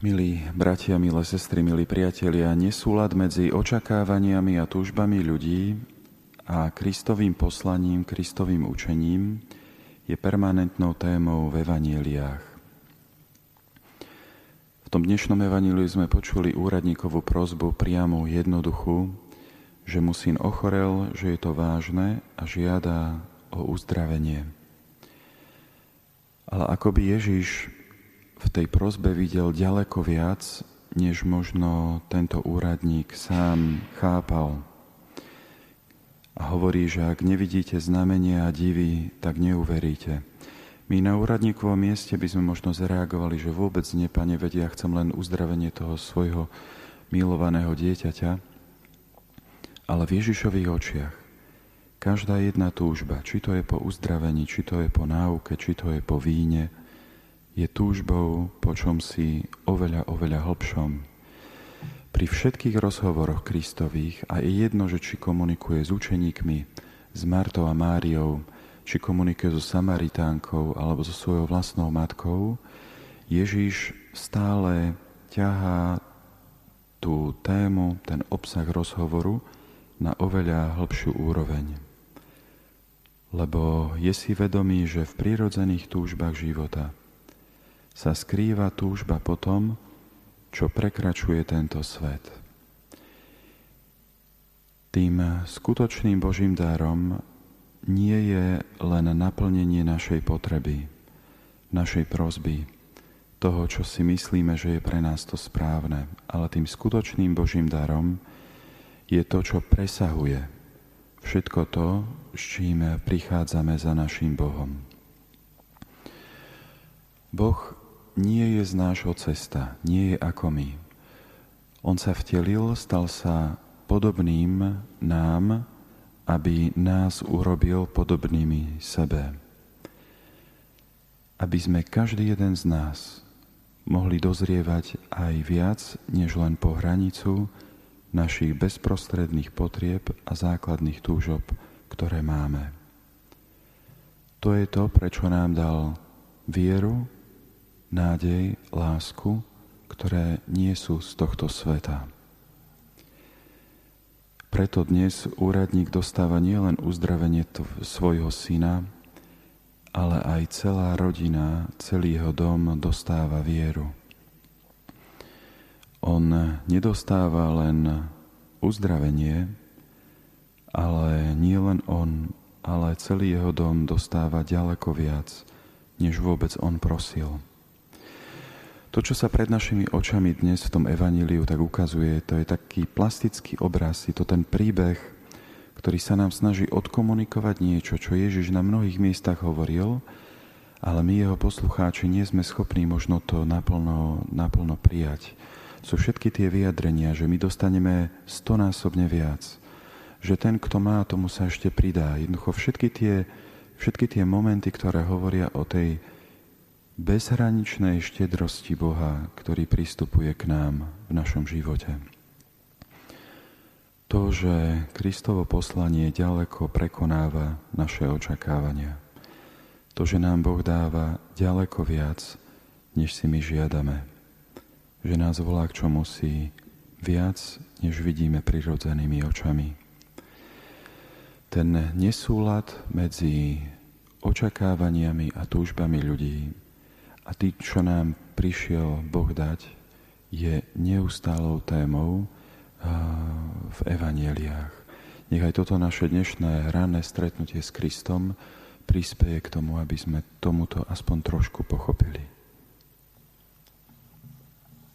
Milí bratia, milé sestry, milí priatelia, nesúlad medzi očakávaniami a túžbami ľudí a Kristovým poslaním, Kristovým učením je permanentnou témou v evanieliách. V tom dnešnom evaníliu sme počuli úradníkovú prozbu priamu jednoduchú, že mu syn ochorel, že je to vážne a žiada o uzdravenie. Ale ako by Ježiš v tej prozbe videl ďaleko viac, než možno tento úradník sám chápal. A hovorí, že ak nevidíte znamenia a divy, tak neuveríte. My na úradníkovom mieste by sme možno zareagovali, že vôbec nie, pane, vedia, chcem len uzdravenie toho svojho milovaného dieťaťa. Ale v Ježišových očiach každá jedna túžba, či to je po uzdravení, či to je po náuke, či to je po víne, je túžbou po čom si oveľa, oveľa hlbšom. Pri všetkých rozhovoroch Kristových a je jedno, že či komunikuje s učeníkmi, s Martou a Máriou, či komunikuje so Samaritánkou alebo so svojou vlastnou matkou, Ježíš stále ťahá tú tému, ten obsah rozhovoru na oveľa hĺbšiu úroveň. Lebo je si vedomý, že v prírodzených túžbách života – sa skrýva túžba po tom, čo prekračuje tento svet. Tým skutočným Božím darom nie je len naplnenie našej potreby, našej prozby, toho, čo si myslíme, že je pre nás to správne, ale tým skutočným Božím darom je to, čo presahuje všetko to, s čím prichádzame za našim Bohom. Boh nie je z nášho cesta, nie je ako my. On sa vtelil, stal sa podobným nám, aby nás urobil podobnými sebe. Aby sme každý jeden z nás mohli dozrievať aj viac, než len po hranicu našich bezprostredných potrieb a základných túžob, ktoré máme. To je to, prečo nám dal vieru, nádej, lásku, ktoré nie sú z tohto sveta. Preto dnes úradník dostáva nielen uzdravenie svojho syna, ale aj celá rodina, celý jeho dom dostáva vieru. On nedostáva len uzdravenie, ale nie len on, ale celý jeho dom dostáva ďaleko viac, než vôbec on prosil. To, čo sa pred našimi očami dnes v tom evaníliu tak ukazuje, to je taký plastický obraz, je to ten príbeh, ktorý sa nám snaží odkomunikovať niečo, čo Ježiš na mnohých miestach hovoril, ale my, jeho poslucháči, nie sme schopní možno to naplno, naplno prijať. Sú všetky tie vyjadrenia, že my dostaneme stonásobne viac. Že ten, kto má, tomu sa ešte pridá. Jednoducho všetky tie, všetky tie momenty, ktoré hovoria o tej bezhraničnej štedrosti Boha, ktorý pristupuje k nám v našom živote. To, že Kristovo poslanie ďaleko prekonáva naše očakávania. To, že nám Boh dáva ďaleko viac, než si my žiadame. Že nás volá k čomu si viac, než vidíme prirodzenými očami. Ten nesúlad medzi očakávaniami a túžbami ľudí a tým, čo nám prišiel Boh dať, je neustálou témou v evaneliách. Nech aj toto naše dnešné ranné stretnutie s Kristom prispieje k tomu, aby sme tomuto aspoň trošku pochopili.